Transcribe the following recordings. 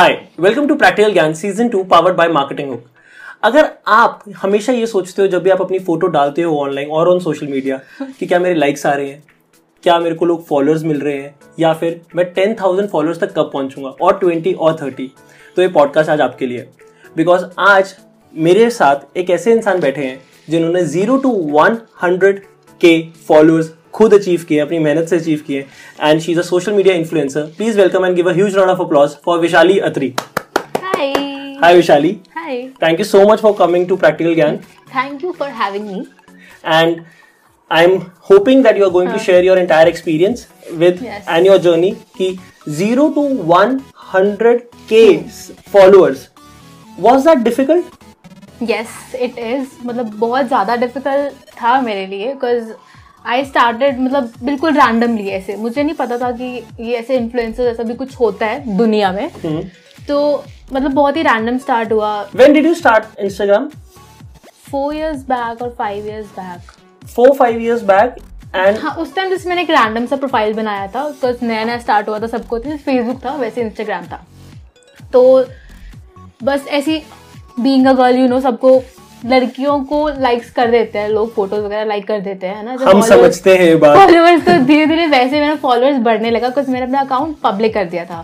Hi welcome to practical Gyan season two powered by marketing hook अगर आप हमेशा ये सोचते हो, जब भी आप अपनी फ़ोटो डालते हो ऑनलाइन और ऑन सोशल मीडिया कि क्या मेरे लाइक्स आ रहे हैं, क्या मेरे को लोग फॉलोअर्स मिल रहे हैं, या फिर मैं टेन थाउज़ेंड फॉलोअर्स तक कब पहुंचूँगा और ट्वेंटी और थर्टी तो ये पॉडकास्ट आज आपके लिए बिकॉज़ आज मेरे साथ एक ऐसे इंसान बैठे हैं, जिन्होंने ज़ीरो टू वन हंड्रेड के फॉलोअर्स खुद अचीव किए अपनी मेहनत से अचीव किए and she is a social media influencer please welcome and give a huge round of applause for Vishali Atri hi Vishali hi thank you so much for coming to practical Gyan thank you for having me and I am hoping that you are going to share your entire experience with and your journey कि zero to one hundred के followers was that difficult yes it is मतलब बहुत ज़्यादा difficult था मेरे लिए because I started मतलब बिल्कुल रैंडमली ऐसे। मुझे नहीं पता था कि ये ऐसे इन्फ्लुएंसर ऐसा भी कुछ होता है दुनिया में। Hmm. तो मतलब बहुत ही रैंडम स्टार्ट हुआ। When did you start Instagram? Four years back और five years back Four five years back and हाँ उस टाइम जैसे मैंने एक रैंडम सा प्रोफ़ाइल बनाया था बिकॉज़ नया नया स्टार्ट हुआ था सबको। तो फेसबुक था वैसे इंस्टाग्राम था। तो बस ऐसी being a girl you know सबको लड़कियों को लाइक्स कर देते हैं लोग फ़ोटोज़ वगैरह लाइक कर देते हैं ना? हम समझते हैं ये बात। फॉलोअर्स तो धीरे धीरे वैसे मेरा फॉलोअर्स बढ़ने लगा बिकॉज़ मैंने अपना अकाउंट पब्लिक कर दिया था।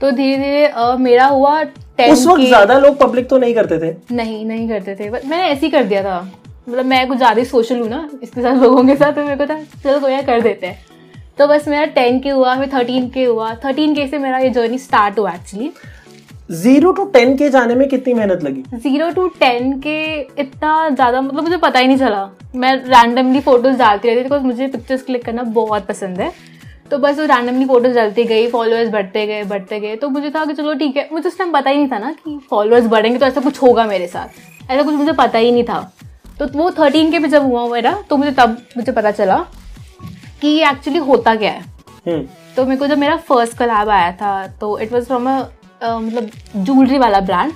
तो धीरे धीरे मेरा हुआ उस वक्त ज़्यादा लोग पब्लिक तो नहीं करते थे? नहीं नहीं करते थे बट मैंने ऐसे ही कर दिया था। मतलब मैं कुछ ज़्यादा ही सोशल हूँ ना इसके साथ लोगों के साथ तो मेरे को था चलो कोई कर देते हैं। तो बस मेरा टेन के हुआ फिर थर्टीन के हुआ। थर्टीन के से मेरा ये जर्नी स्टार्ट हुआ एक्चुअली ज़ीरो टू टेन के जाने में कितनी मेहनत लगी? ज़ीरो टू टेन के इतना ज़्यादा मतलब मुझे पता ही नहीं चला। मैं रैंडमली फ़ोटोज़ डालती रहती थी बिकॉज़ मुझे पिक्चर्स क्लिक करना बहुत पसंद है। तो बस वो रैंडमली फ़ोटोज़ डालती गई फॉलोअर्स बढ़ते गए बढ़ते गए। तो मुझे था कि चलो ठीक है मुझे उस टाइम पता ही नहीं था ना कि फॉलोअर्स बढ़ेंगे तो ऐसा कुछ होगा मेरे साथ। ऐसा कुछ मुझे पता ही नहीं था। तो वो थर्टीन के पे जब हुआ मेरा तो मुझे तब मुझे पता चला कि ये एक्चुअली होता क्या है। हम्म। तो मेरे को जब मेरा फ़र्स्ट कलाब आया था तो इट वॉज़ फ्रॉम अ मतलब ज्वेलरी वाला ब्रांड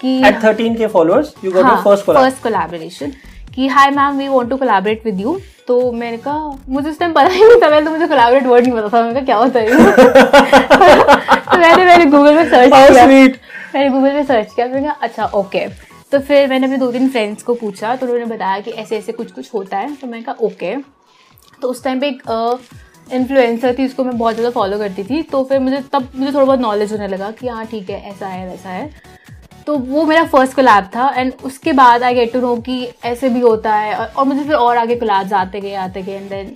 कि एट 13 के followers you got your first first collaboration कि hi ma'am we want to collaborate with you तो मैंने कहा मुझे उस टाइम पता ही नहीं था पहले तो मुझे कोलैबोरेट वर्ड नहीं पता था. मैंने कहा क्या होता है तो मैंने मैंने गूगल में सर्च किया। मैंने गूगल में सर्च किया मैंने कहा अच्छा ओके तो फिर मैंने अपने दो तीन फ्रेंड्स को पूछा तो उन्होंने बताया कि ऐसे ऐसे कुछ कुछ होता है। तो मैंने कहा ओके तो उस टाइम पे एक इन्फ्लुएंसर थी उसको मैं बहुत ज़्यादा फॉलो करती थी तो फिर मुझे तब मुझे थोड़ा बहुत नॉलेज होने लगा कि हाँ ठीक है ऐसा है वैसा है। तो वो मेरा फ़र्स्ट कोलैब था एंड उसके बाद आई गेट टू नो कि ऐसे भी होता है और, और मुझे फिर और आगे कोलैब्स आते गए आते गए and then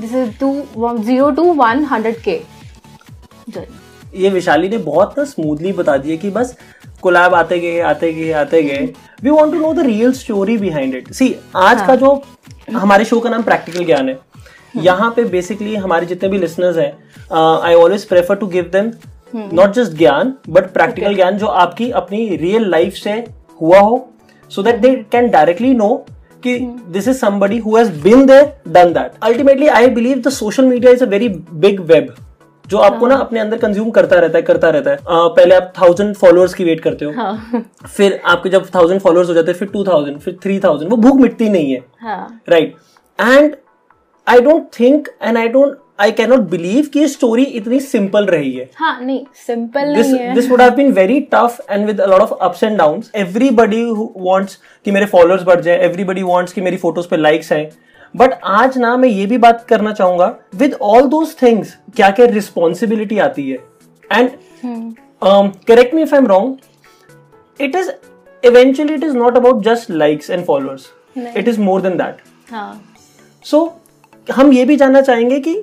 this is to zero to one hundred के ये विशाली ने बहुत ना स्मूथली बता दिया कि बस कोलैब आते गए आते गए आते गए। We want to know the real story behind it see आज हाँ। का जो हमारे शो का नाम प्रैक्टिकल ज्ञान है। यहाँ पे बेसिकली हमारे जितने भी लिसनर्स हैं I always prefer to give them not just gyan but practical gyan जो आपकी अपनी रियल लाइफ से हुआ हो so that they can directly know कि this is somebody who has been there done that ultimately I believe the social media is a very big web जो आपको ना अपने अंदर कंज्यूम करता रहता है करता रहता है। अ, पहले आप थाउज़ेंड फॉलोअर्स की वेट करते हो हाँ। फिर आपके जब थाउज़ेंड फॉलोअर्स हो जाते हैं फिर टू थाउज़ेंड फिर थ्री थाउज़ेंड वो भूख मिटती नहीं है। हाँ। Right and I don't think and I don't I cannot believe की स्टोरी इतनी सिंपल रही है। हाँ, नहीं simple this would have been very tough and with lot of ups and down everybody wants कि मेरे फॉलोअर्स बढ़ जाए एवरीबडी वॉन्ट्स कि मेरी फ़ोटोज़ पे लाइक्स आए। बट आज ना मैं ये भी बात करना चाहूँगा विद ऑल दोज थिंग्स क्या क्या रिस्पॉन्सिबिलिटी आती है? And correct me if I am wrong it is eventually it is not about just likes and followers it is more than that so हम ये भी जानना चाहेंगे कि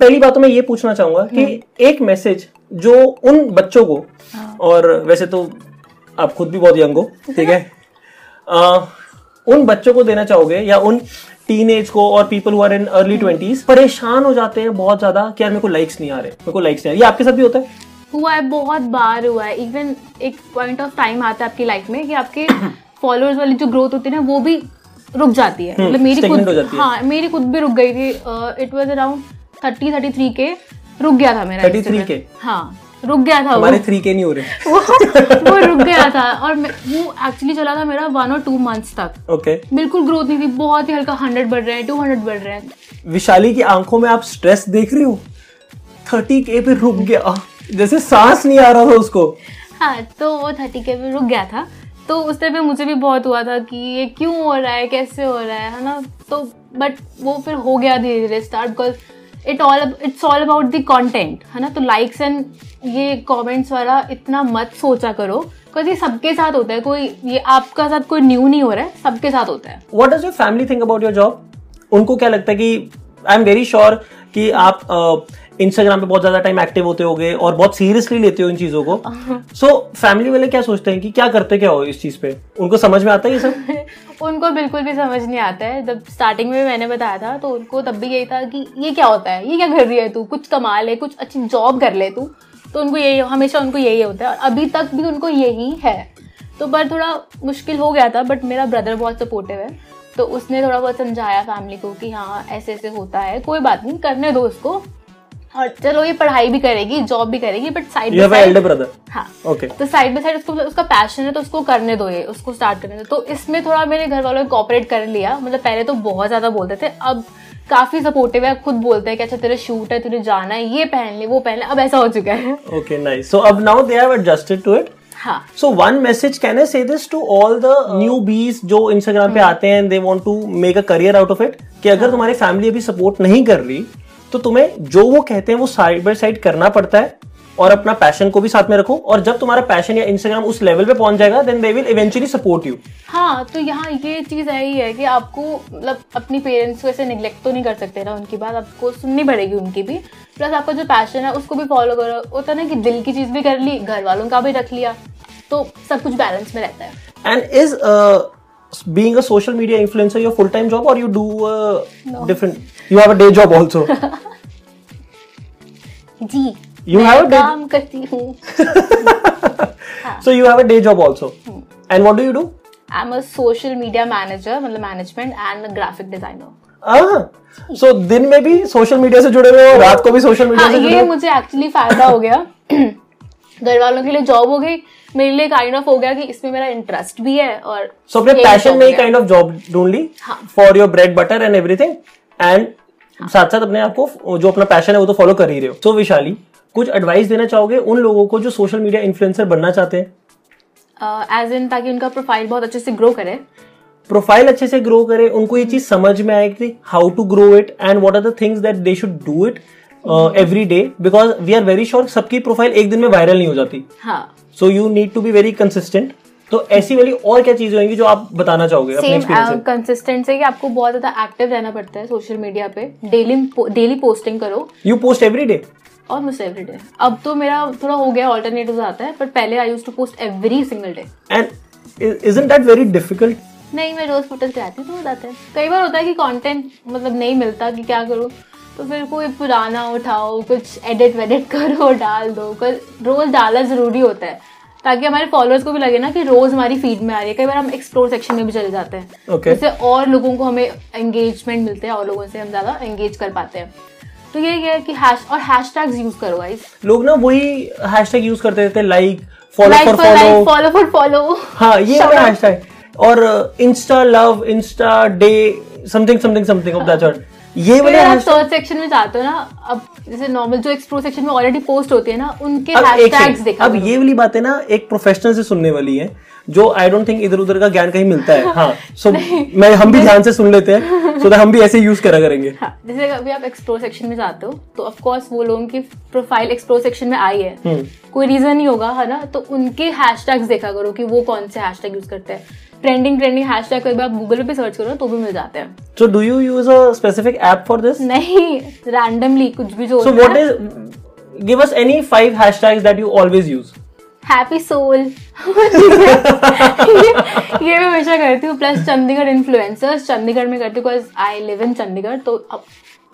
पहली बात तो मैं ये पूछना चाहूँगा कि एक मैसेज जो उन बच्चों को और वैसे तो आप खुद भी बहुत यंग हो ठीक है? अ, उन बच्चों को देना चाहोगे या उन टीन को और people who are in early twenties परेशान हो जाते हैं बहुत ज़्यादा कि यार मेरे को लाइक्स नहीं आ रहे मेरे को लाइक्स नहीं आ रहे। ये आपके साथ भी होता है? हुआ है बहुत बार हुआ है। इवन एक पॉइंट ऑफ़ टाइम आता है आपकी लाइफ में कि आपके फॉलोअर्स वाली जो ग्रोथ होती है ना वो भी रुक जाती है। मतलब मेरी खुद हो हाँ। मेरी खुद भी रुक गई थी। It was around thirty thirty three के रुक गया था मेरा 33 Instagram। के? हाँ रुक गया था वो। हमारे थ्री के नहीं हो रहे। वो वो रुक गया था और वो एक्चुअली चला था मेरा वन और टू मंथ्स तक। ओके बिल्कुल ग्रोथ नहीं थी बहुत ही हल्का हंड्रेड बढ़ रहे हैं टू हंड्रेड बढ़ रहे हैं। विशाली की आँखों में आप स्ट्रेस देख रही हो? थर्टी के पे रुक गया। जैसे सांस नहीं आ रहा था उसको। हाँ तो वो थर्टी के पे रुक गया था। तो उस टाइम पे मुझे भी बहुत हुआ था कि ये क्यों हो रहा है, कैसे हो रहा है है ना? तो बट वो फिर हो गया धीरे धीरे start because it all it's all about the content है ना? तो लाइक्स एंड ये कमेंट्स वाला इतना मत सोचा करो बिकॉज़ ये सबके साथ होता है, कोई, ये आपका साथ कोई न्यू नहीं हो रहा है, सबके साथ होता है। What does your family think about your job उनको क्या लगता है कि आई एम वेरी श्योर कि आप इंस्टाग्राम पे बहुत ज़्यादा टाइम एक्टिव होते होगे और बहुत सीरियसली लेते हो इन चीज़ों को। सो फैमिली वाले क्या सोचते हैं कि क्या करते क्या हो इस चीज़ पे? उनको समझ में आता है ये सब? उनको बिल्कुल भी समझ नहीं आता है। जब स्टार्टिंग में मैंने बताया था तो उनको तब भी यही था कि ये क्या होता है? ये क्या कर रही है तू? कुछ कमा ले, कुछ अच्छी जॉब कर ले तू। तो उनको यही, हमेशा उनको यही होता है। और अभी तक भी उनको यही है। तो पर थोड़ा मुश्किल हो गया था बट मेरा ब्रदर बहुत सपोर्टिव है। तो उसने थोड़ा बहुत समझाया फैमिली को कि हाँ ऐसे ऐसे होता है। कोई बात नहीं, करने दो उसको। और चलो ये पढ़ाई भी करेगी जॉब भी करेगी बट साइड ब्रदर हाँ। ओके तो साइड बाय साइड उसको उसका पैशन है तो उसको करने दो ये उसको स्टार्ट करने दो। तो इसमें थोड़ा मेरे घर वालों ने कॉपरेट कर लिया। मतलब पहले तो बहुत ज़्यादा बोलते थे अब काफ़ी सपोर्टिव है खुद बोलते हैं कि अच्छा तेरा शूट है तुझे जाना है ये पहन ले वो पहन ले अब ऐसा हो चुका है। ओके नाइस सो अब now they have adjusted to it हाँ। So one message can I say this to all the newbies जो इंस्टाग्राम पे hmm. आते हैं they want to make a career out of it कि अगर हाँ. तुम्हारी फैमिली अभी सपोर्ट नहीं कर रही तो तुम्हें जो वो कहते हैं वो साइड बाय साइड करना पड़ता है और अपना पैशन को भी साथ में रखो और जब तुम्हारा पैशन या इंस्टाग्राम उस लेवल पे पहुँच जाएगा then they will eventually support you हाँ तो यहाँ ये चीज़ है ही है कि आपको मतलब अपनी पेरेंट्स को ऐसे निग्लेक्ट तो नहीं कर सकते ना उनकी बात आपको सुननी पड़ेगी उनकी भी। प्लस आपका जो पैशन है उसको भी फॉलो करो। होता ना कि दिल की चीज़ भी कर ली घर वालों का भी रख लिया तो सब कुछ बैलेंस में रहता है। And is being a social media influencer your full time job or you do uh, no. different you have a day job also जी you have a day काम करती हूँ so you have a day job also hmm. and what do you do I'm a social media manager मतलब management and a graphic designer ah so दिन में भी social media से जुड़े हुए हो रात को भी सोशल मीडिया हाँ, से जुड़े ये मुझे एक्चुअली फ़ायदा हो गया घर वालों के लिए जॉब हो गई मेरे लिए काइंड ऑफ़ हो गया कि इसमें मेरा इंटरेस्ट भी है और सो अपने पैशन में ही काइंड ऑफ़ जॉब ढूंढ ली for your bread butter and everything and साथ साथ अपने आप को जो अपना पैशन है वो तो फॉलो कर ही रहे हो। सो so, विशाली कुछ एडवाइस देना चाहोगे उन लोगों को जो सोशल मीडिया इन्फ्लुएंसर बनना चाहते हैं? एज इन ताकि उनका प्रोफ़ाइल बहुत अच्छे से ग्रो करे। प्रोफ़ाइल अच्छे से ग्रो करे उनको ये चीज़ समझ में आए कि how to grow it and what are the things that they should do it every day because we are very sure सबकी प्रोफ़ाइल एक दिन में वायरल नहीं हो जाती। So you need to be very consistent तो ऐसी वाली और क्या चीज़ें होंगी जो आप बताना चाहोगे अपने कंसिस्टेंट से? कि आपको बहुत ज़्यादा एक्टिव रहना पड़ता है सोशल मीडिया पे। डेली डेली पोस्टिंग करो। You post every day almost every day अब तो मेरा थोड़ा हो गया ऑल्टरनेटिव आता है बट पहले I use to post every single day and isn't that very difficult नहीं मैं रोज फ़ोटोज़ कराती तो बताते हैं। कई बार होता है कि कंटेंट मतलब नहीं मिलता कि क्या करूँ। तो फिर कोई पुराना उठाओ कुछ एडिट वेडिट करो डाल दो रोज डालना ज़रूरी होता है। ताकि हमारे फॉलोअर्स को भी लगे ना कि रोज हमारी फ़ीड में आ रही है। कई बार हम एक्सप्लोर सेक्शन में भी चले जाते हैं। Okay. जिससे और लोगों को हमें एंगेजमेंट मिलते हैं और लोगों से हम ज़्यादा एंगेज कर पाते हैं। तो ये है कि हैश और हैश टैग यूज़ करो गाइस लोग ना वही हैश टैग यूज़ करते रहते like follow for follow follow for follow हाँ ये वाला हैश टैग और insta love insta day something something something of that ये वाले आप सर्च सेक्शन में जाते हो ना अब जैसे नॉर्मल जो एक्सप्लोर सेक्शन में ऑलरेडी पोस्ट होती है ना उनके हैशटैग्स देखा अब ये वाली बात है ना एक प्रोफेशनल से सुनने वाली है जो आई डोंट थिंक इधर उधर का ज्ञान कहीं मिलता है। हाँ सो so, मैं हम भी ध्यान से सुन लेते हैं सो so हम भी ऐसे यूज़ करा करेंगे। हाँ, जैसे अभी आप एक्सप्लोर सेक्शन में जाते हो तो ऑफ़ कोर्स वो लोगों की प्रोफ़ाइल एक्सप्लोर सेक्शन में आई है। हम्म। कोई रीजन नहीं होगा है ना? तो उनके हैशटैग्स देखा करो कि वो कौन से हैशटैग यूज़ करते हैं। ट्रेंडिंग ट्रेंडिंग हैशटैग कोई आप गूगल पे सर्च करो तो भी मिल जाते हैं। So do you use a specific app for this नहीं रैंडमली कुछ भी जो so what is give us any five hashtags that you always use happy soul ये मैं हमेशा करती हूँ प्लस चंडीगढ़ इन्फ्लुएंसर्स चंडीगढ़ में करती हूँ आई लिव इन चंडीगढ़ तो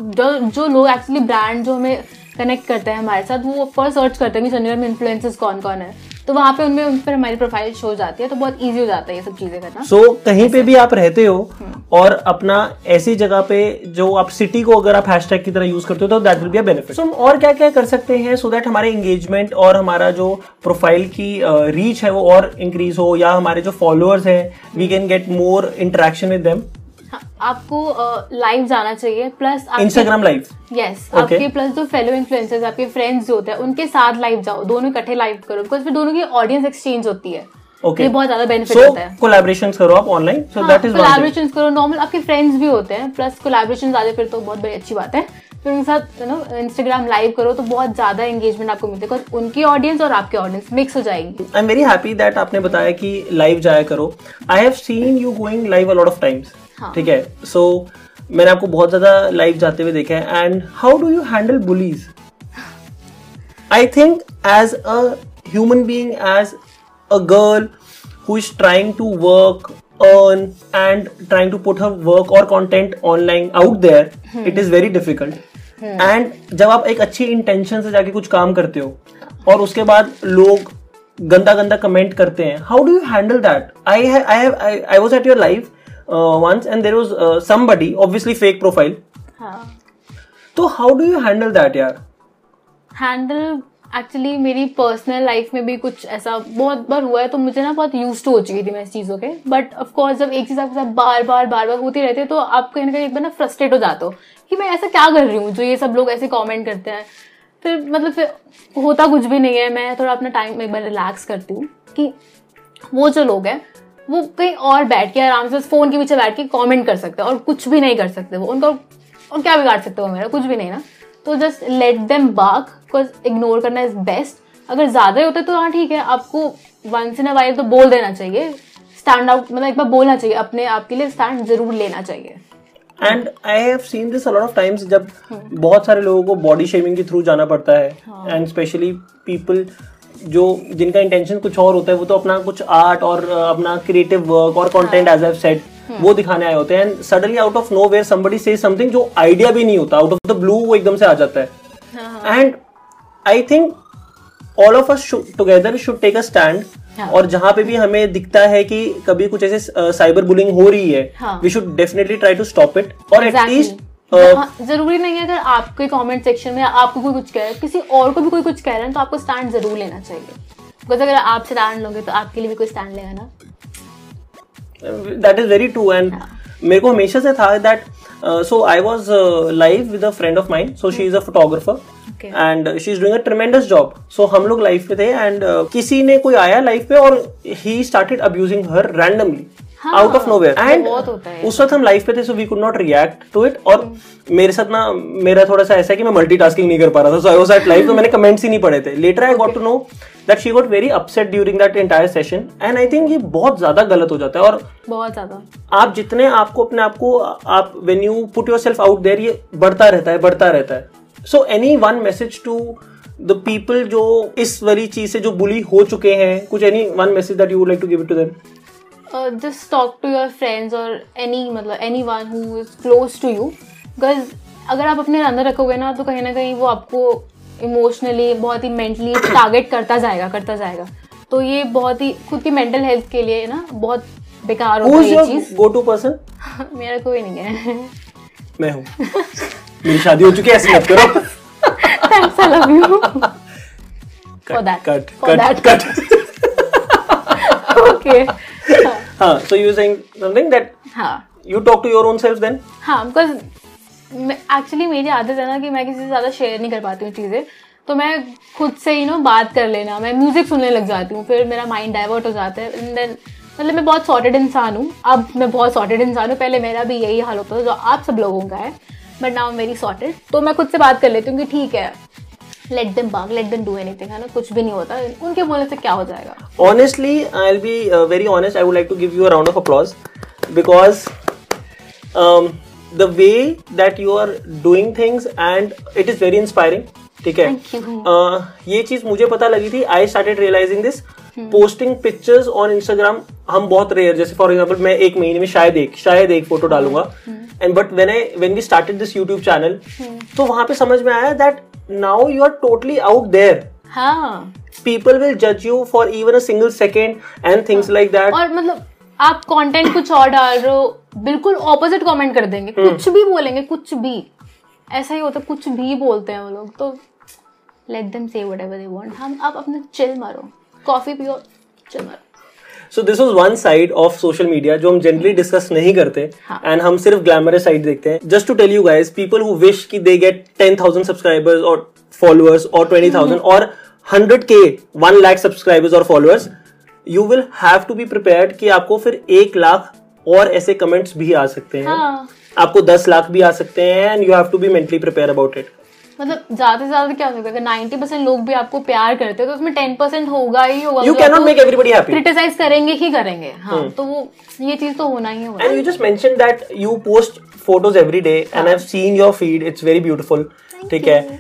जो जो लोग एक्चुअली ब्रांड जो हमें कनेक्ट करते हैं हमारे साथ वो ऑफकोर्स सर्च करते हैं कि चंडीगढ़ में इन्फ्लुएंसर्स कौन कौन है। तो वहाँ पे उनमें उन पर हमारी प्रोफ़ाइल शो जाती है तो बहुत ईजी हो जाता है ये सब चीज़ें करना। सो so, कहीं पे भी आप रहते हो हम्म। और अपना ऐसी जगह पे जो आप सिटी को अगर आप हैशटैग की तरह यूज़ करते हो तो that will be a benefit so हम और क्या क्या कर सकते हैं सो so दैट हमारे एंगेजमेंट और हमारा जो प्रोफ़ाइल की रीच uh, है वो और इंक्रीज हो या हमारे जो फॉलोअर्स है we can get more interaction with them आपको लाइव uh, जाना चाहिए प्लस इंस्टाग्राम लाइव यस आपके प्लस जो फेलो इन्फ्लुएंसर्स आपके फ्रेंड्स जो होते हैं उनके साथ लाइव जाओ। दोनों इकट्ठे लाइव करो बिकॉज़ फिर दोनों की ऑडियंस एक्सचेंज होती है। ओके ये बहुत ज़्यादा बेनिफिट सो होता है। कोलैबोरेशन करो आप online so that is collaboration करो। नॉर्मल आपके फ्रेंड्स भी होते हैं प्लस कोलैबोरेशन ज़्यादा फिर तो बहुत बड़ी अच्छी बात है। फिर उनके साथ यू नो इंस्टाग्राम लाइव करो तो बहुत ज़्यादा एंगेजमेंट आपको मिलती है उनकी ऑडियंस और आपकी ऑडियंस मिक्स हो जाएगी। I am very happy that आपने बताया कि लाइव जाया करो। I have seen you going live a lot of times हाँ। ठीक है सो मैंने आपको बहुत ज़्यादा लाइव जाते हुए देखा है and how do you handle bullies I think as a human being as a girl who is trying to work earn and trying to put her work or content online out there it is very difficult. And जब आप एक अच्छी intention से जाके कुछ काम करते हो और उसके बाद लोग गंदा गंदा कमेंट करते हैं how do you handle that I I have I was at your live once and there was uh, somebody obviously fake profile. हाँ। तो how do you handle that यार? हैंडल एक्चुअली मेरी पर्सनल लाइफ में भी कुछ ऐसा बहुत बार हुआ है तो मुझे ना बहुत यूज़ टू हो चुकी थी मैं इस चीज़ों के। बट ऑफकोर्स जब एक चीज़ आपके साथ बार बार बार बार होती रहती है तो आप कहीं ना कहीं एक बार ना फ्रस्ट्रेट हो जाते हो कि मैं ऐसा क्या कर रही हूँ जो ये सब लोग ऐसे कमेंट करते हैं। फिर मतलब फिर होता कुछ भी नहीं है मैं थोड़ा अपना टाइम एक बार रिलैक्स करती हूँ कि वो जो लोग हैं वो कहीं और बैठ के आराम से फ़ोन के पीछे बैठ के कमेंट कर सकते हैं और कुछ भी नहीं कर सकते वो। उनका और क्या बिगाड़ सकते हो मेरा? कुछ भी नहीं ना। तो just let them bark because ignore करना इज़ बेस्ट अगर ज़्यादा ही होता है तो हाँ ठीक है आपको वंस इन अ वाइल तो बोल देना चाहिए। स्टैंड आउट मतलब एक बार बोलना चाहिए अपने आप के लिए स्टैंड ज़रूर लेना चाहिए। And I have seen this a lot of times जब बहुत सारे लोगों को बॉडी शेमिंग के थ्रू जाना पड़ता है। एंड स्पेशली पीपल जो जिनका इंटेंशन कुछ और होता है वो तो अपना कुछ आर्ट और अपना क्रिएटिव वर्क और कंटेंट एज आई सेड वो दिखाने आए होते हैं। And suddenly out of nowhere somebody से समथिंग जो आइडिया भी नहीं होता आउट ऑफ़ द ब्लू वो एकदम से आ जाता है। And I think all of us together should take a stand हाँ. और जहाँ पे भी हमें दिखता है कि कभी कुछ ऐसे साइबर बुलिंग हो रही है. We should definitely try to stop it और एटलीस्ट ज़रूरी नहीं है अगर आपके कमेंट सेक्शन में आपको कोई कुछ कह रहा है किसी और को भी कोई कुछ कह रहा है तो आपको स्टैंड ज़रूर लेना चाहिए। बिकॉज़ अगर आप स्टैंड लोगे तो आपके लिए भी कोई स्टैंड लेगा ना? That is very true and मेरे को हमेशा से था that so I was live with a friend of mind so she is a photographer. And she is doing a tremendous job so हम लोग लाइव पे थे एंड किसी ने कोई आया लाइव पे और he started abusing her randomly हाँ, आउट ऑफ़ नोवेयर एंड बहुत होता है। उस वक्त हम लाइव पे थे so we could not react to it और मेरे साथ ना मेरा थोड़ा सा ऐसा है कि मैं मल्टीटास्किंग नहीं कर पा रहा था so I was at live तो मैंने कमेंट्स ही नहीं पढ़े थे। Later I got to know that she got very upset during that entire session and I think ये बहुत ज़्यादा गलत हो जाता है। और बहुत ज़्यादा। आप जितने आपको अपने आप को आप when you put yourself out there ये बढ़ता रहता है बढ़ता रहता है। So anyone message to the people जो इस वाली चीज़ से जो बुली हो चुके हैं कुछ anyone message that you would like to give it to them just talk to your friends और एनी मतलब anyone who is close to you because अगर आप अपने अंदर रखोगे ना तो कहीं ना कहीं वो आपको इमोशनली बहुत ही मेंटली टारगेट करता जाएगा करता जाएगा। तो ये बहुत ही खुद की मेंटल हेल्थ के लिए ना बहुत बेकार होता हु ये चीज़। गो टू पर्सन मेरा कोई नहीं है। मैं हूँ। मेरी शादी हो चुकी है ऐसे मत करो। Thanks I love you For that. Cut cut cut okay हाँ so you saying something that हाँ। You talk to your own self then हाँ बिकॉज़ एक्चुअली मेरी आदत है ना कि मैं किसी से ज़्यादा शेयर नहीं कर पाती हूँ चीज़ें। तो मैं खुद से ही ना बात कर लेना मैं म्यूज़िक सुनने लग जाती हूँ फिर मेरा माइंड डाइवर्ट हो जाता है। एंड देन मतलब मैं बहुत सॉर्टेड इंसान हूँ। अब मैं बहुत सॉर्टेड इंसान हूँ। पहले मेरा भी यही हाल होता था जो आप सब लोगों का है बट नाउ वेरी सॉर्टेड तो मैं खुद से बात कर लेती हूँ कि ठीक है let them bark let them do anything है ना? कुछ भी नहीं होता। उनके बोलने से क्या हो जाएगा? Honestly i'll be uh, very honest i would like to give you a round of applause because um, the way that you are doing things and it is very inspiring ठीक है? Uh, ये चीज़ मुझे पता लगी थी I started realising this posting pictures on Instagram हम बहुत rare जैसे फॉर एग्ज़ाम्पल मैं एक महीने में शायद एक शायद एक फ़ोटो डालूँगा। And but when I when we started this YouTube channel तो वहाँ पे समझ में आया that now you are totally out there हाँ। People will judge you for even a single second and things like that. और मतलब आप कंटेंट कुछ और डाल रहे हो बिल्कुल ऑपोजिट कमेंट कर देंगे। कुछ भी बोलेंगे कुछ भी। ऐसा ही होता है कुछ भी बोलते हैं वो लोग तो let them say whatever they want हम आप अपना चिल मारो। कॉफ़ी पियो चिल मारो। So this was one side of social media जो हम जनरली डिस्कस नहीं करते हाँ. एंड हम सिर्फ़ ग्लैमरस साइड देखते हैं। Just to tell you guys people who wish कि दे गेट 10000 सब्सक्राइबर्स और फॉलोअर्स और 20000 और 100 के वन लाख सब्सक्राइबर्स और followers you will have to be prepared कि आपको फिर एक लाख और ऐसे कमेंट्स भी आ सकते हैं। हाँ। आपको दस लाख भी आ सकते हैं and you have to be mentally prepare about it मतलब ज़्यादा से ज़्यादा क्या होगा अगर नाइन्टी परसेंट लोग भी आपको प्यार करते हैं तो उसमें टेन परसेंट होगा ही होगा। You can not make everybody happy criticise करेंगे ही करेंगे हाँ हम्म। तो वो ये चीज़ तो होना ही होगा। And you just mentioned that you post photos every day and I've seen your feed. It's very beautiful. ठीक है?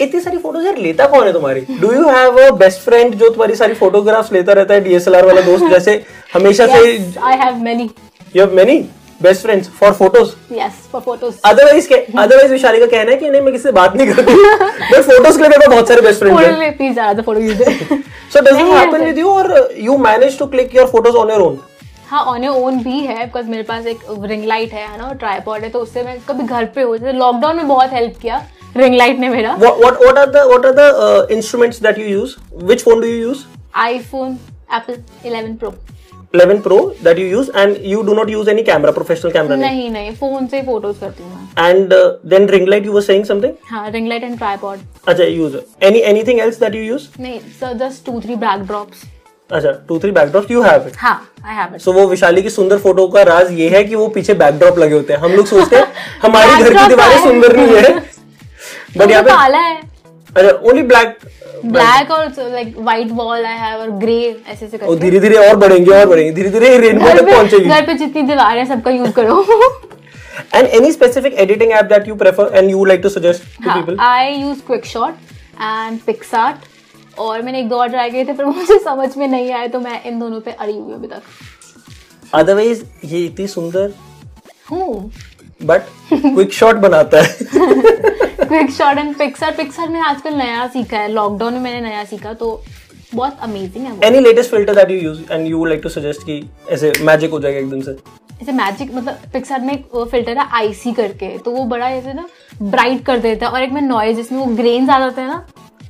इतनी सारी फ़ोटोज़ यार लेता कौन है तुम्हारी? Do you have a best friend जो तुम्हारी सारी फोटोग्राफ्स लेता रहता है डीएसएलआर वाला दोस्त जैसे हमेशा से I have many you have many best friends for photos yes for photos otherwise otherwise Vishali का कहना है कि नहीं मैं किसी से बात नहीं करती। बट फ़ोटोज़ के लिए मेरे बहुत सारे बेस्ट फ्रेंड्स हैं। प्लीज़ ज़्यादा photo use so does it happen with you और you manage to click your photos on your own हाँ ऑन योर ओन भी है बिकॉज़ मेरे पास एक रिंग लाइट है ना ट्राईपॉड है तो उससे मैं कभी घर पे हो जैसे लॉकडाउन में बहुत हेल्प किया रिंग लाइट ने मेरा। What are the what are the uh, instruments that you use? Which phone do you use? IPhone Apple 11 pro 11 pro that you use and you do not use any camera professional camera नहीं नहीं phone से photos करती हूँ मैं and uh, then ring light you were saying something हाँ ring light and tripod अच्छा use any anything else that you use नहीं just two three backdrops अच्छा two three backdrops you have it हाँ I have it so वो विशाली की सुंदर photo का राज ये है कि वो पीछे बैकड्रॉप लगे होते हैं हम लोग सोचते हैं हमारी घर की दीवारें सुंदर नहीं है बट यहाँ पे काला है ब्लैक ब्लैक और like white wall I have और ग्रे ऐसे ऐसे और धीरे धीरे और बढ़ेंगे और बढ़ेंगे धीरे धीरे रेनबो तक पहुंचेगी। घर पे जितनी दीवारें हैं सबका यूज़ करो। And any specific editing app that you prefer and you would like to suggest to people? I use Quick Shot and PicsArt और मैंने एक दो और ट्राई किए थे पर मुझे समझ में नहीं आए तो मैं इन दोनों पे अड़ी हुई हूँ अभी तक। अदरवाइज़ ये इतनी सुंदर हूँ बट क्विक शॉट बनाता है। Quick Shot and PicsArt PicsArt मैंने आजकल नया सीखा है। लॉकडाउन में मैंने नया सीखा तो बहुत अमेजिंग है any latest filter that you use and you would like to suggest कि ऐसे मैजिक हो जाएगा एकदम से? ऐसे मैजिक मतलब पिक्सार में एक फ़िल्टर है आईसी करके तो वो बड़ा ऐसे ना ब्राइट कर देता है। और एक में नॉइज़ जिसमें वो ग्रेन्स आ जाते हैं ना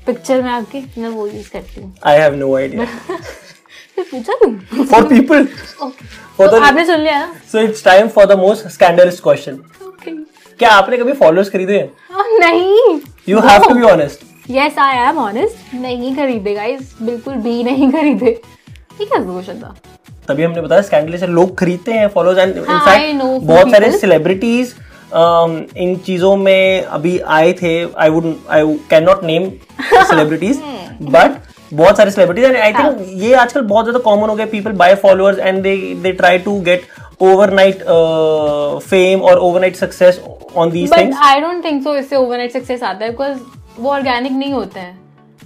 पिक्चर में आपके मैं वो यूज़ करती हूँ। आई हैव नो आइडिया पूछा तुम फॉर पीपल ओके आपने सुन लिया ना? So it's time for the most scandalous question okay क्या आपने कभी फॉलोअर्स खरीदे? हैं नहीं। You have to be honest yes I am honest नहीं खरीदे गाइस बिल्कुल भी नहीं खरीदे। ठीक है था तभी हमने बताया स्कैंडलस है। लोग खरीदते हैं फॉलोअर्स एंड इनफैक्ट बहुत सारे सेलिब्रिटीज इन चीज़ों में अभी आए थे। I would I can not name celebrities but बहुत सारे सेलिब्रिटीज एंड आई थिंक ये आजकल बहुत ज़्यादा कॉमन हो गया। People buy followers and they they try to get overnight fame और overnight success on these but things I don't think so इससे ओवरनाइट सक्सेस आता है बिकॉज़ वो ऑर्गेनिक नहीं होते हैं।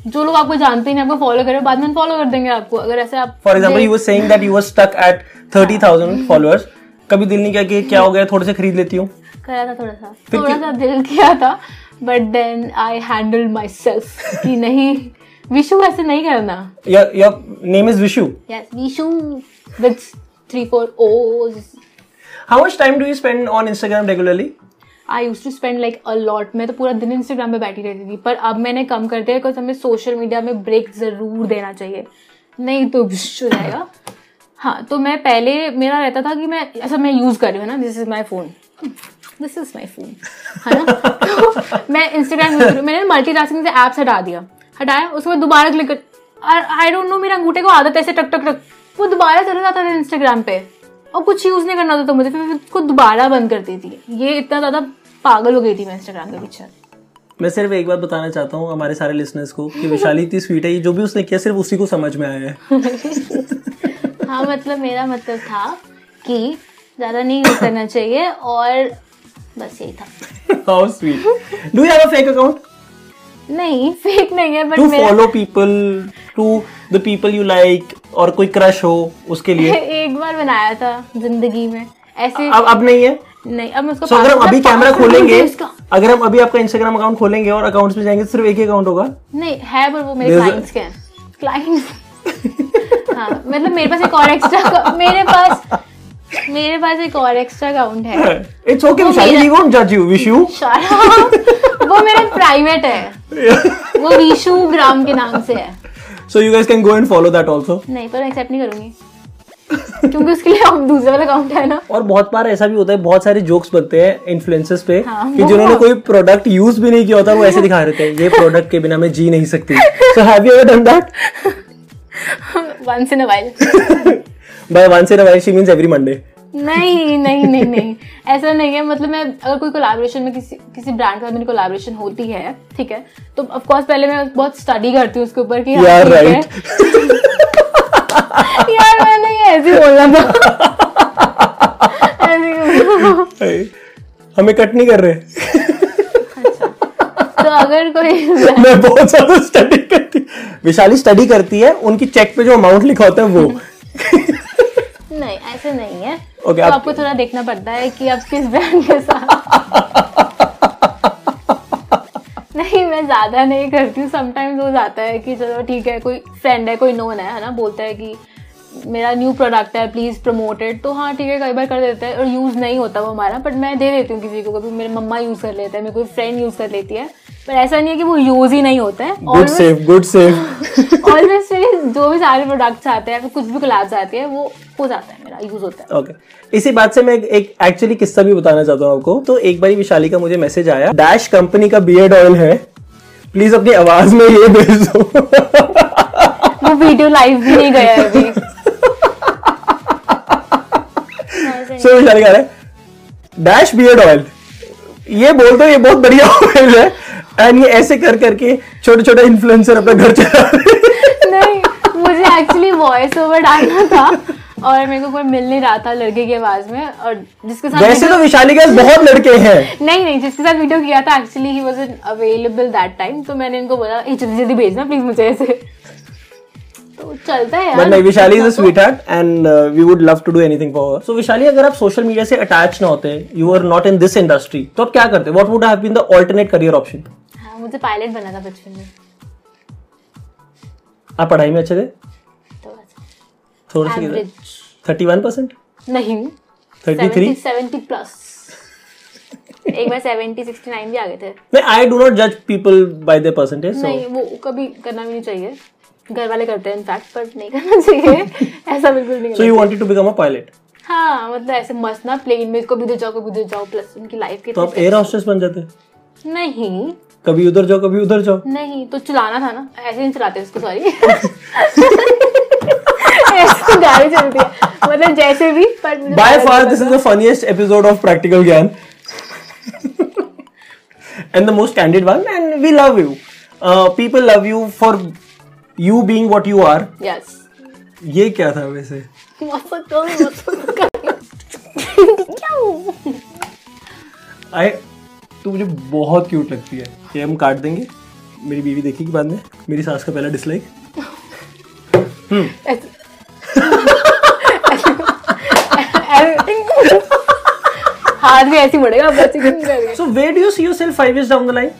जो लोग आपको जानते ही नहीं आपको फॉलो करें बाद में फॉलो कर देंगे आपको। अगर ऐसे आप for example you were saying that you were stuck at thirty thousand followers कभी दिल नहीं किया कि क्या हो गया थोड़े से खरीद लेती हूँ? करा था थोड़ा सा। थोड़ा सा दिल किया था but then I handle myself कि नहीं। विशु ऐसे नहीं करना। Your name is Vishu yes Vishu with three four o's how much time do you spend on Instagram regularly I use to spend like a lot मैं तो पूरा दिन Instagram पे बैठी रहती थी पर अब मैंने कम कर दिया बिकॉज़ हमें सोशल मीडिया में ब्रेक ज़रूर देना चाहिए। नहीं तो हो जाएगा हाँ तो मैं पहले मेरा रहता था कि मैं ऐसा मैं यूज़ कर रही हूँ ना this is my phone this is my phone है ना? तो मैं इंस्टाग्राम यूज़ करूँ मैंने मल्टी टास्किंग से ऐप्स हटा दिया। हटाया उसके बाद दोबारा क्लिक कर आई डोंट नो मेरे अंगूठे को आदत ऐसे टक टक टक वो दोबारा चला जाता था इंस्टाग्राम पे। और कुछ यूज़ नहीं करना होता था मुझे फिर उसको दोबारा बंद करती थी। ये इतना ज़्यादा पागल हो गई थी मैं इंस्टाग्राम के पीछे। मैं सिर्फ़ एक बात बताना चाहता हूँ हमारे सारे लिसनर्स को कि वैशाली इतनी स्वीट है ये जो भी उसने किया सिर्फ़ उसी को समझ में आया है। हाँ मतलब मेरा मतलब था कि ज़्यादा नहीं यूज़ करना चाहिए और बस यही था। How sweet do you have a fake account नहीं फेक नहीं है but to follow people to the people you like और कोई क्रश हो उसके लिए। एक बार बनाया था ज़िंदगी में। ऐसे अब अब नहीं है? नहीं अब उसको सो अगर हम अभी कैमरा खोलेंगे अगर हम अभी आपका इंस्टाग्राम अकाउंट खोलेंगे और अकाउंट्स में जाएँगे सिर्फ़ एक ही अकाउंट होगा? नहीं है पर वो मेरे क्लाइंट्स के हैं। क्लाइंट्स हाँ मतलब मेरे पास एक और एक्स्ट्रा मेरे पास मेरे पास एक और एक्स्ट्रा अकाउंट है। It's okay Vishali we won't जज यू विश यू वो मेरा प्राइवेट है। वो विशु ग्राम के नाम से है। So you guys can go and follow that also नहीं पर एक्सेप्ट नहीं करूँगी। क्योंकि उसके लिए अब दूसरा वाला अकाउंट है ना। और बहुत बार ऐसा भी होता है बहुत सारे जोक्स बनते हैं इन्फ्लुएंसर्स पे हाँ, कि जिन्होंने कोई प्रोडक्ट यूज़ भी नहीं किया होता वो ऐसे दिखा रहे थे ये प्रोडक्ट के बिना मैं जी नहीं सकती। So have you ever done that once in a while by once in a while she means every Monday नहीं नहीं नहीं नहीं। ऐसा नहीं है। मतलब मैं अगर कोई कोलैबोरेशन में किसी किसी ब्रांड के मेरी कोलैबोरेशन होती है ठीक है तो ऑफ़ कोर्स पहले मैं बहुत स्टडी करती हूँ उसके ऊपर कि यार है। राइट यार मैंने ये ऐसे बोलना था। ऐसे हमें कट नहीं कर रहे। तो अगर कोई मैं बहुत ज़्यादा स्टडी करती विशाली स्टडी करती है उनकी चेक पे जो अमाउंट लिखा होता है वो। नहीं ऐसे नहीं है। Okay, तो आप- आपको थोड़ा देखना पड़ता है कि आप किस ब्रांड के साथ नहीं मैं ज़्यादा नहीं करती हूँ। समटाइम्स हो जाता है कि चलो ठीक है कोई फ्रेंड है कोई नोन है है ना? बोलता है कि मेरा न्यू प्रोडक्ट है प्लीज़ प्रमोटेड तो हाँ ठीक है कई बार कर देते हैं और यूज़ नहीं होता वो हमारा बट मैं दे देती हूँ किसी को कभी मेरे मम्मा यूज़ कर लेते हैं मेरे कोई फ्रेंड यूज़ कर लेती है पर ऐसा नहीं है कि वो यूज़ ही नहीं होता है. ऑलवेज मेरे जो भी सारे प्रोडक्ट्स आते हैं कुछ भी कोलैब्स आते हैं वो हो जाता है मेरा यूज़ होता है. ओके इसी बात से मैं एक एक्चुअली किस्सा भी बताना चाहता हूँ आपको. तो एक बार विशाली का मुझे मैसेज आया डैश कंपनी का बियर्ड ऑयल है. प्लीज़ अपनी आवाज़ में ये भेज दो. वो वीडियो लाइव भी नहीं गया अभी. सो विशाली कह रहा डैश बियर्ड ऑयल ये बोल दो ये बहुत बढ़िया ऑयल है। एंड ये ऐसे कर करके छोटे छोटे इन्फ्लुएंसर अपना घर चला नहीं मुझे एक्चुअली वॉइस ओवर डालना था और मेरे को कोई मिल नहीं रहा था लड़के की आवाज़ में और जिसके साथ वैसे तो विशाली के बहुत लड़के हैं। नहीं नहीं जिसके साथ वीडियो किया था actually he was available that time तो मैंने इनको बोला जल्दी जल्दी भेजना प्लीज़ मुझे ऐसे। तो चलता है बट यार। नहीं Vishali is a sweetheart and we would love to do anything for her so Vishali अगर आप सोशल मीडिया से अटैच ना होते you are not in this industry तो आप क्या करते? What would have been the alternate career option हाँ, मुझे पायलट बना था बचपन में। आप पढ़ाई में अच्छे थे? तो थोड़ा सा थर्टी वन परसेंट नहीं। थर्टी थ्री सेवेंटी प्लस एक बार सेवेंटी सिक्सटी नाइन भी आ गए थे। नहीं आई डू नॉट जज पीपल बाय देयर परसेंटेज नहीं वो कभी करना भी नहीं चाहिए। घर वाले करते हैं इनफैक्ट पर नहीं करना चाहिए। ऐसा बिल्कुल नहीं so you wanted to become a pilot हाँ मतलब ऐसे मस्त ना प्लेन में कभी उधर जाओ कभी उधर जाओ प्लस उनकी लाइफ के तो आप एयर हॉस्टेस बन जाते? नहीं। कभी उधर जाओ कभी उधर जाओ। नहीं तो चलाना था ना। ऐसे नहीं चलाते उसको सॉरी तो गाड़ी चलती है। मतलब जैसे भी पर by far this is the funniest episode of Practical Gyan and the most candid one and we love you. Uh, people love you being what you are पता। Yes. ये क्या था वैसे? आई तू मुझे बहुत क्यूट लगती है ये हम काट देंगे मेरी बीवी देखेगी बाद में मेरी सास का पहला डिसलाइक ऐसे- ऐसे- हाथ भी ऐसे मुड़ेगा so where do you see yourself 5 years down the line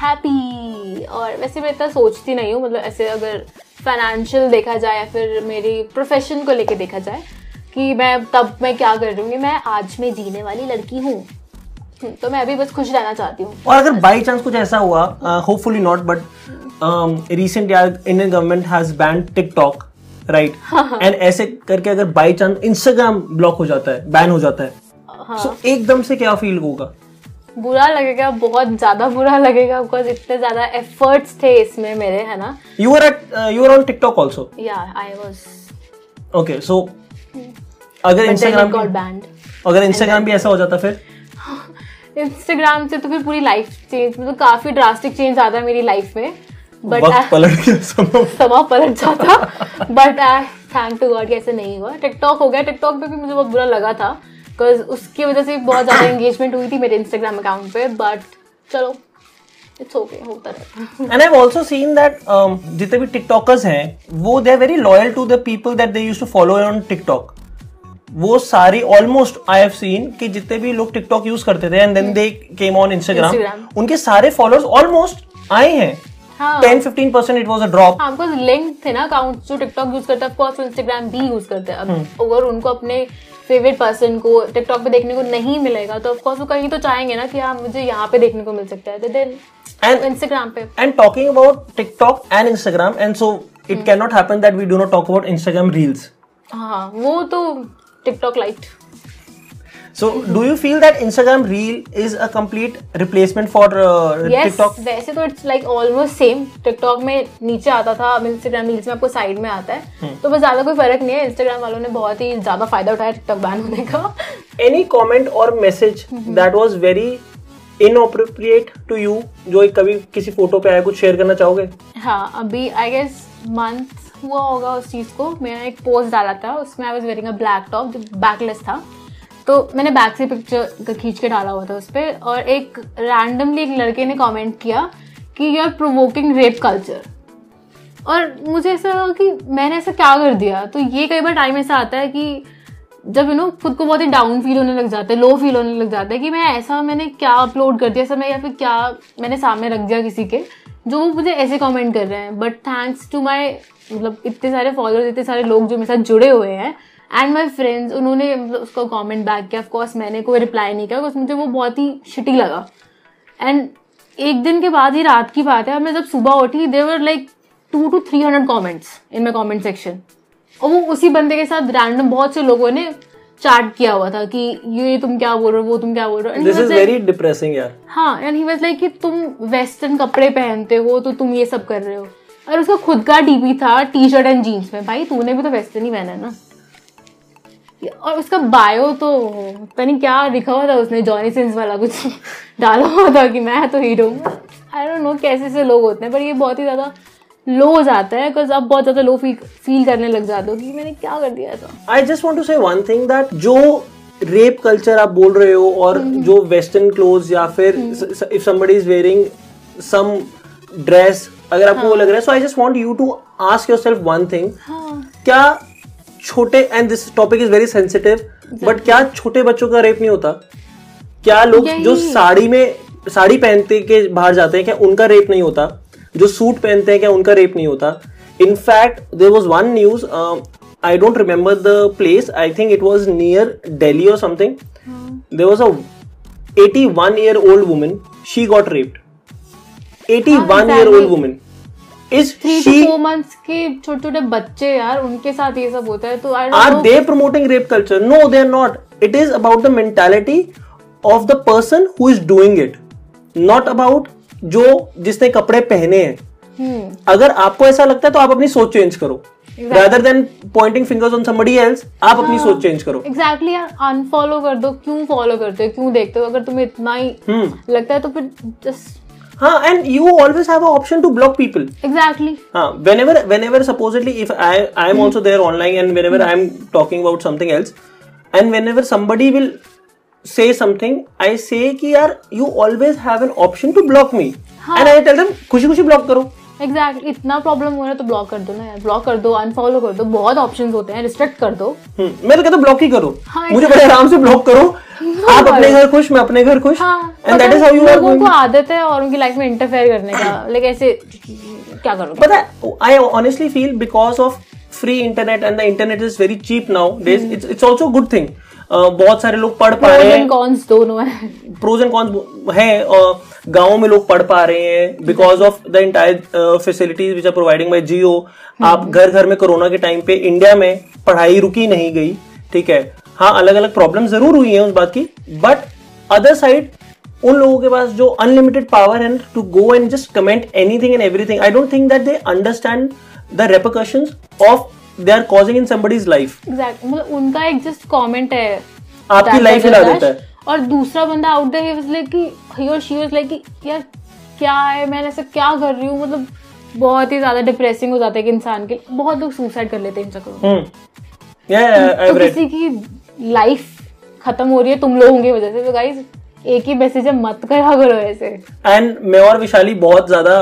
happy और वैसे मैं इतना सोचती नहीं हूँ मतलब ऐसे अगर फाइनेंशियल देखा जाए या फिर मेरी प्रोफेशन को लेके देखा जाए कि मैं तब मैं क्या कर रही हूँ मैं आज में जीने वाली लड़की हूँ। हम्म, तो मैं अभी बस खुश रहना चाहती हूँ। और अगर बाई चांस कुछ ऐसा हुआ होपफुली नॉट बट रिसेंट यार Indian government has banned TikTok right and ऐसे करके अगर बाई चांस इंस्टाग्राम ब्लॉक हो जाता है बैन हो जाता है हाँ। सो एकदम से क्या फील होगा? बुरा लगेगा बहुत ज़्यादा बुरा लगेगा बिकॉज़ इतने ज़्यादा एफर्ट्स थे इसमें मेरे है ना? You are at you are on TikTok also या आई वाज ओके सो अगर इंस्टाग्राम अगर इंस्टाग्राम भी ऐसा हो जाता फिर? इंस्टाग्राम से तो फिर पूरी लाइफ चेंज मतलब काफ़ी ड्रास्टिक चेंज आता है मेरी लाइफ में. बट पलट समा पलट जाता। But I thank to God कि ऐसे नहीं हुआ। टिकटॉक हो गया। टिकटॉक पे भी मुझे बहुत बुरा लगा था। बिकॉज़ उसकी वजह से बहुत ज़्यादा एंगेजमेंट हुई थी मेरे इंस्टाग्राम अकाउंट पे बट चलो इट्स ओके होता रहता and I also seen that जितने भी टिकटॉकर्स हैं वो they are very loyal to the people that they to follow on TikTok वो सारी ऑलमोस्ट आई हैव सीन कि जितने भी लोग टिकटॉक यूज़ करते थे and then they came on Instagram उनके सारे फॉलोअर्स ऑलमोस्ट आए हैं। हाँ। Ten fifteen percent it was a drop हाँ बिकॉज़ लिंक थे ना अकाउंट जो टिकटॉक यूज़ करते हैं ऑफकोर्स इंस्टाग्राम भी यूज़ करते हैं। अगर उनको अपने फेवरेट पर्सन को टिकटॉक पे देखने को नहीं मिलेगा तो ऑफकोर्स वो कहीं तो चाहेंगे ना कि आप मुझे यहाँ पे देखने को मिल सकता है तो इंस्टाग्राम पे। And talking about TikTok and Instagram and so it can not happen वो तो TikTok Lite. So, do you feel that Instagram Reel is a complete replacement for uh, yes, TikTok? वैसे तो it's like almost same TikTok में नीचे आता था अब Instagram reels में आपको साइड में आता है। तो बस ज़्यादा कोई फ़र्क नहीं है इंस्टाग्राम वालों ने बहुत ही ज़्यादा फ़ायदा उठाया टिकटॉक बैन होने का। Any comment or message that was very inappropriate to you जो एक कभी किसी फ़ोटो पे आया कुछ शेयर करना चाहोगे? हाँ अभी आई गेस मंथ हुआ होगा उस चीज़ को। मैंने एक पोस्ट डाला था उसमें I was wearing a black top जो बैकलेस था। तो मैंने बैक से पिक्चर खींच के डाला हुआ था उस पर और एक रैंडमली एक लड़के ने कमेंट किया कि you are provoking rape culture और मुझे ऐसा लगा कि मैंने ऐसा क्या कर दिया? तो ये कई बार टाइम ऐसा आता है कि जब यू नो खुद को बहुत ही डाउन फील होने लग जाता है लो फील होने लग जाता है कि मैं ऐसा मैंने क्या अपलोड कर दिया, ऐसा मैं या फिर क्या मैंने सामने रख दिया किसी के, जो वो मुझे ऐसे कमेंट कर रहे हैं। बट थैंक्स टू माई मतलब इतने सारे फॉलोअर्स इतने सारे लोग जो मेरे साथ जुड़े हुए हैं एंड माई फ्रेंड्स उन्होंने उसको कमेंट बैक किया ऑफकोर्स मैंने कोई रिप्लाई नहीं किया मुझे वो बहुत ही शिटी लगा। एंड एक दिन के बाद ही रात की बात है मैं जब सुबह उठी there were like two to three hundred comments in my comment section और वो उसी बंदे के साथ रैंडम बहुत से लोगों ने चैट किया हुआ था कि ये तुम क्या बोल रहे हो वो तुम क्या बोल रहे हो। दिस इज़ वेरी डिप्रेसिंग यार। हाँ एंड ही वाज लाइक कि तुम वेस्टर्न कपड़े पहनते हो तो तुम ये सब कर रहे हो। और उसका खुद का डीपी था टी शर्ट एंड जीन्स में। भाई तूने भी तो वेस्टर्न ही पहना है ना। और उसका बायो तो पता नहीं क्या लिखा हुआ था उसने जॉनी सिंस वाला कुछ डाला हुआ था कि मैं तो हीरो हूँ। आई डोंट नो कैसे से लोग होते हैं पर ये बहुत ही ज़्यादा लो हो जाता है बिकॉज़ आप बहुत ज़्यादा लो फील फील करने लग जाते हो कि मैंने क्या कर दिया ऐसा I just want to say one thing that जो रेप कल्चर आप बोल रहे हो और mm-hmm. जो वेस्टर्न क्लोथ या फिर if somebody is wearing some dress अगर आपको हाँ. वो लग रहा है so I just want you to ask yourself one thing क्या छोटे and this topic is very sensitive but क्या छोटे बच्चों का रेप नहीं होता? क्या लोग जो साड़ी में साड़ी पहनते के बाहर जाते हैं क्या उनका रेप नहीं होता? जो सूट पहनते हैं क्या उनका रेप नहीं होता? In fact there was one news I don't remember the place I think it was near Delhi और something there was a 81 year old woman she got raped. 81 year old exactly. woman. इस three four months के छोटे छोटे बच्चे यार उनके साथ ये सब होता है तो are they promoting rape culture no they are not it is about the mentality of the person who is doing it not about जो जिसने कपड़े पहने हैं। hmm. अगर आपको ऐसा लगता है तो आप अपनी सोच चेंज करो। Rather than pointing fingers on somebody else आप अपनी हाँ। सोच चेंज करो। एग्जैक्टली अनफॉलो कर दो क्यों फॉलो करते हो क्यों देखते हो? अगर तुम्हें इतना ही hmm. लगता है तो फिर जस्ट हाँ and you always have a option to block people exactly हाँ whenever whenever supposedly if I I am also there online and whenever I am talking about something else and whenever somebody will say something I say कि यार you always have an option to block me and I tell them खुशी-खुशी block करो. Exactly इतना problem हो रहा है तो block कर दो ना यार. ब्लॉक कर दो अनफॉलो कर दो. बहुत ऑप्शंस होते हैं. रिस्ट्रिक्ट कर दो. मैं तो कहता ब्लॉक ही करो. हाँ, मुझे बड़े आराम से ब्लॉक करो। आप अपने घर खुश मैं अपने घर खुश। हाँ and that is how you are लोगों को आदत है और उनकी लाइफ में इंटरफेयर करने का। लाइक ऐसे क्या करोगे? पता है I honestly feel because of free internet and the internet is very cheap nowadays it's it's also good thing बहुत सारे लोग पढ़ पा रहे हैं। कॉन्स दोनों है। प्रोज एंड कॉन्स है गाँव में लोग पढ़ पा रहे हैं। Because of the entire facilities which are providing by Jio आप घर घर में कोरोना के टाइम पे इंडिया में पढ़ाई रुकी नहीं गई ठीक है? हाँ अलग अलग प्रॉब्लम ज़रूर हुई है उस बात की बट अदर साइड उन लोगों के पास जो अनलिमिटेड पावर है to go and just comment anything and everything I don't think that they understand the repercussions of they are causing in somebody's life exact मतलब उनका एक जस्ट कमेंट है। आपकी लाइफ हिला देता है। और दूसरा बंदा out there he was like कि ही और शी वाज लाइक कि यार क्या है? मैं ऐसा क्या कर रही हूँ? मतलब बहुत ही ज़्यादा डिप्रेसिंग हो जाता है कि इंसान के बहुत लोग सुसाइड कर लेते हैं इन चक्करों में। हम्म। या आई तो रेड किसी की लाइफ खत्म हो रही है तुम लोगों की वजह से। तो गाइस एक ही मैसेज है मत करा करो ऐसे। एंड मैं और विशाली बहुत ज़्यादा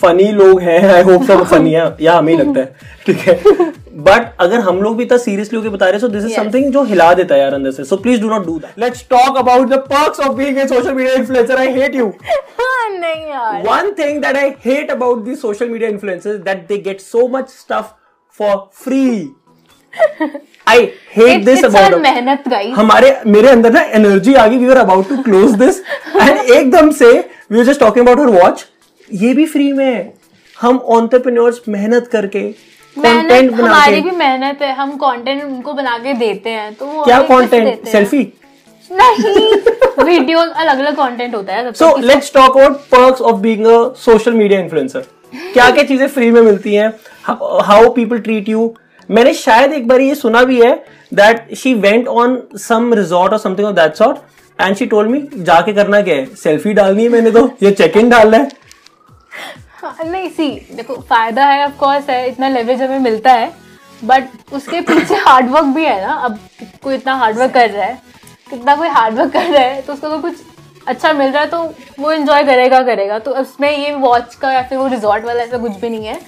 फनी लोग हैं आई होप सब फनी है या हमें लगता है ठीक है? बट अगर हम लोग भी इतना सीरियसली होकर बता रहे हैं सो दिस इज़ समथिंग जो हिला देता है यार अंदर से। So please do not do that let's talk about the perks of being a social media influencer I hate you नहीं यार। One thing that I hate about these social media influencers that they get so much stuff for free. I hate this It's about our them. मेहनत guys हमारे मेरे अंदर ना energy आ गई we are about to close this and एकदम से we are just talking about her watch ये भी फ्री में है। हम ऑन्टरप्रेन्योर्स मेहनत करके कंटेंट बना हमारी भी मेहनत है। हम कंटेंट उनको बना के देते हैं। तो वो क्या कंटेंट सेल्फी नहीं। वीडियो अलग अलग कंटेंट होता है so let's talk about perks of being a social media influencer क्या क्या चीज़ें फ्री में मिलती हैं? हाउ पीपल ट्रीट यू मैंने शायद एक बार ये सुना भी है that she went on some resort और something of that sort and she told me जाके करना क्या है? सेल्फी डालनी है मैंने तो ये चेक इन डालना है. हाँ, नहीं सी देखो फ़ायदा है ऑफ़ कोर्स है इतना लेवरेज हमें मिलता है बट उसके पीछे हार्डवर्क भी है ना अब कोई इतना हार्डवर्क कर रहा है कितना कोई हार्डवर्क कर रहा है तो उसको अगर कुछ अच्छा मिल रहा है तो वो एंजॉय करेगा करेगा तो उसमें ये वॉच का या फिर वो रिजॉर्ट वाला ऐसा कुछ भी नहीं है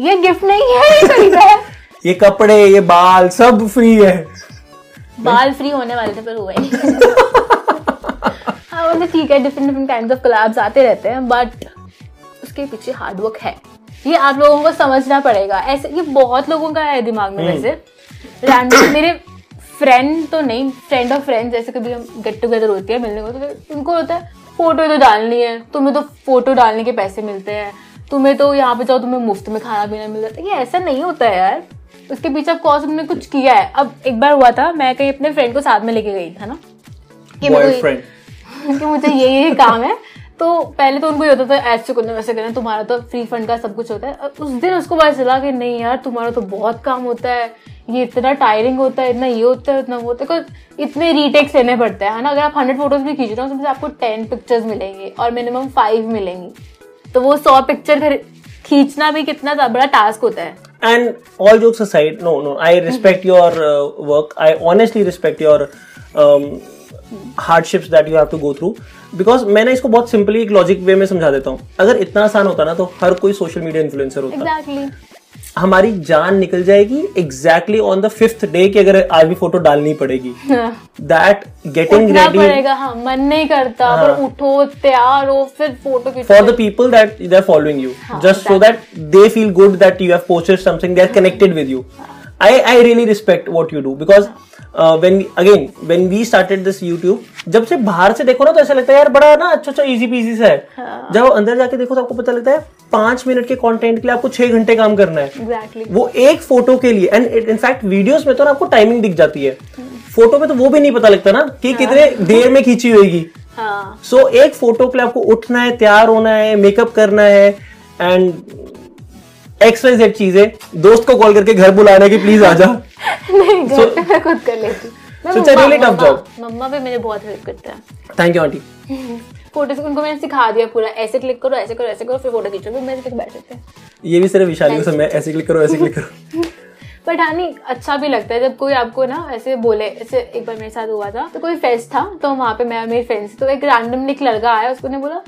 ये गिफ्ट नहीं है ये खरीदा है। ये कपड़े ये बाल सब फ्री है। बाल फ्री होने वाले थे पर हुए हाँ मतलब ठीक है different different kind of collabs आते रहते हैं बट उसके पीछे हार्डवर्क है। ये आप लोगों को समझना पड़ेगा। ऐसे ये बहुत लोगों का है दिमाग में वैसे। रैंडम मेरे फ्रेंड तो नहीं फ्रेंड ऑफ़ फ्रेंड जैसे कभी हम गेट टुगेदर होती है मिलने को तो उनको होता है फ़ोटो तो डालनी है तुम्हें तो फ़ोटो डालने के पैसे मिलते हैं। तुम्हें तो यहाँ पे जाओ तुम्हें मुफ़्त में खाना पीना मिल जाता है। ये ऐसा नहीं होता है यार। उसके पीछे ऑफ़ कोर्स हमने कुछ किया है। अब एक बार हुआ था मैं कहीं अपने फ्रेंड को साथ में लेके गई था ना? कि मैं कोई- बॉयफ्रेंड कि मुझे ये ये काम है। तो पहले तो उनको ये होता था ऐसे करना वैसे करना तुम्हारा तो फ्री फंड का सब कुछ होता है। उस दिन उसको पता चला कि नहीं यार तुम्हारा तो बहुत काम होता है। ये इतना टायरिंग होता है इतना ये होता है इतना वो होता है। इतने रीटेक्स लेने पड़ते हैं है ना? अगर आप हंड्रेड फ़ोटोज़ भी खींच रहे हो उसमें से आपको टेन पिक्चर्स मिलेंगे और मिनिमम फाइव मिलेंगी। तो वो सौ पिक्चर खींचना भी कितना बड़ा टास्क होता है। And all jokes side no no I respect your work I honestly respect your hardships that you have to go through because मैंने इसको बहुत सिंपली एक लॉजिक वे में समझा देता हूँ अगर इतना आसान होता ना तो हर कोई सोशल मीडिया इन्फ्लुएंसर होता exactly. हमारी जान निकल जाएगी exactly on the fifth day की अगर आज भी फ़ोटो डालनी पड़ेगी। दैट गेटिंग रेडी मन नहीं करता हाँ. उठो तैयार हो फिर photo for the people that they following you just so that they feel good that you have posted something they are connected with you i i really respect what you do because uh, when again when we started this youtube जब से बाहर से देखो ना तो ऐसा लगता है यार बड़ा ना अच्छा अच्छा इजी पीजी सा है। जब अंदर जाके देखो तो आपको पता लगता है पाँच मिनट के कंटेंट के लिए आपको छह घंटे काम करना है। एग्जैक्टली वो एक फ़ोटो के लिए एंड इनफैक्ट वीडियोस में तो ना आपको टाइमिंग दिख जाती है। फ़ोटो में तो वो भी नहीं पता लगता ना कि कितने देर में खींची होगी हाँ। सो so, एक फ़ोटो के लिए आपको उठना है तैयार होना है मेकअप करना है एंड एक्स वाई जेड चीज़ें दोस्त को कॉल करके घर बुलाना कि प्लीज़ आ जा नहीं घर पे मैं खुद कर लेती So it's a मम्मा- मम्मा- भी मेरे बहुत हेल्प करते हैं। थैंक यू आंटी फ़ोटो से उनको मैंने सिखा दिया पूरा। ऐसे क्लिक करो ऐसे करो ऐसे करो फिर फ़ोटो खींचो फिर मेरे पे बैठ जाते हैं। ये भी सिर्फ़ विशाली को समय ऐसे क्लिक करो ऐसे क्लिक करो। बट हाँ नहीं अच्छा भी लगता है। जब कोई आपको ना ऐसे बोले ऐसे एक बार मेरे साथ हुआ था तो कोई फेस्ट था तो वहाँ पे मैं मेरी फ्रेंड्स तो एक रैंडम एक लड़का आया उसको ने बोला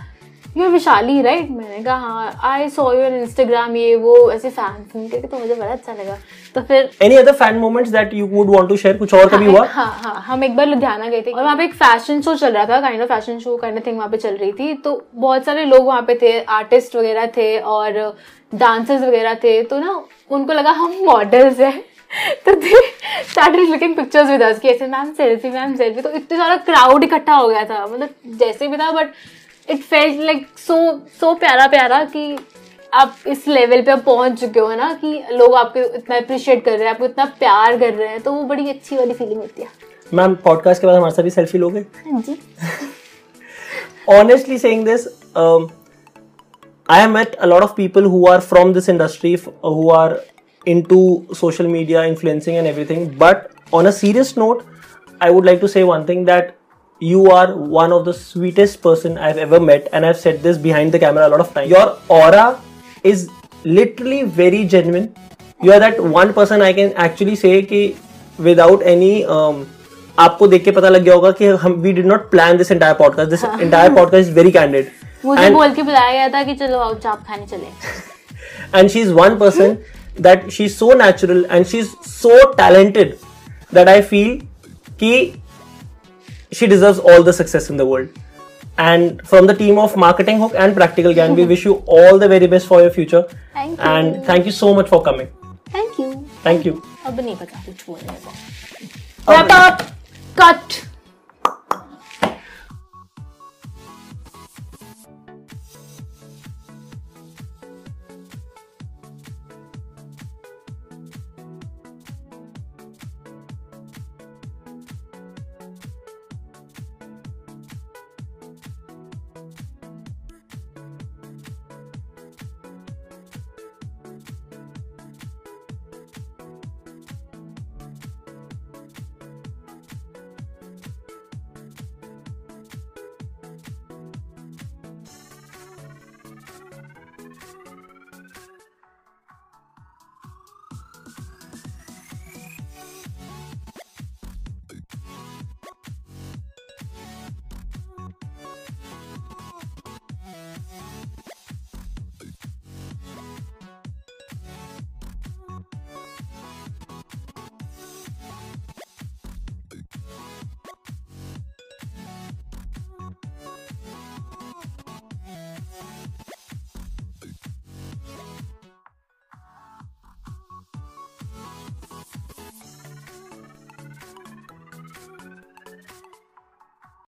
यू विशाली राइट मैंने कहा हाँ आई सॉ योर इंस्टाग्राम ये वो ऐसे फ़ैन फून के तो मुझे बड़ा अच्छा लगा। तो फिर any other fan moments that you would want to share कुछ और कभी हुआ? हाँ हाँ हम एक बार लुधियाना गए थे और वहाँ पे एक फ़ैशन शो चल रहा था kind of fashion show kind of thing वहाँ पे चल रही थी। तो बहुत सारे लोग वहाँ पे थे आर्टिस्ट वगैरह थे और डांसर्स वगैरह थे। तो ना उनको लगा हम मॉडल्स हैं। तो they started looking pictures with us कि ऐसे मैम सेल्फी मैम सेल्फी तो इतने सारा क्राउड इकट्ठा हो गया था। मतलब जैसे भी था but it felt like so so प्यारा प्यारा कि आप इस लेवल पे आप पहुँच चुके हो ना? कि लोग आपको इतना अप्रिशिएट कर रहे हैं आपको इतना प्यार कर रहे हैं तो वो बड़ी अच्छी वाली फीलिंग होती है। मैम पॉडकास्ट के बाद हमारे साथ भी सेल्फी लोगे? Honestly saying I have met a lot of people who are from this industry who are into social media influencing and everything but on a serious note I would like to say one thing that you are one of the sweetest person i've ever met and i've said this behind the camera a lot of times your aura is literally very genuine you are that one person i can actually say कि without any um, आपको देख के पता लग गया होगा कि हम we did not plan this entire podcast this entire podcast is very candid मुझे बोल के बुलाया गया था कि चलो आओ चाप खाने चले and she's one person that she's so natural and she's so talented that I feel ki she deserves all the success in the world. And from the team of Marketing Hook and Practical Gang, we wish you all the very best for your future. Thank you. And thank you so much for coming. Thank you. Thank you. Wrap up. Cut.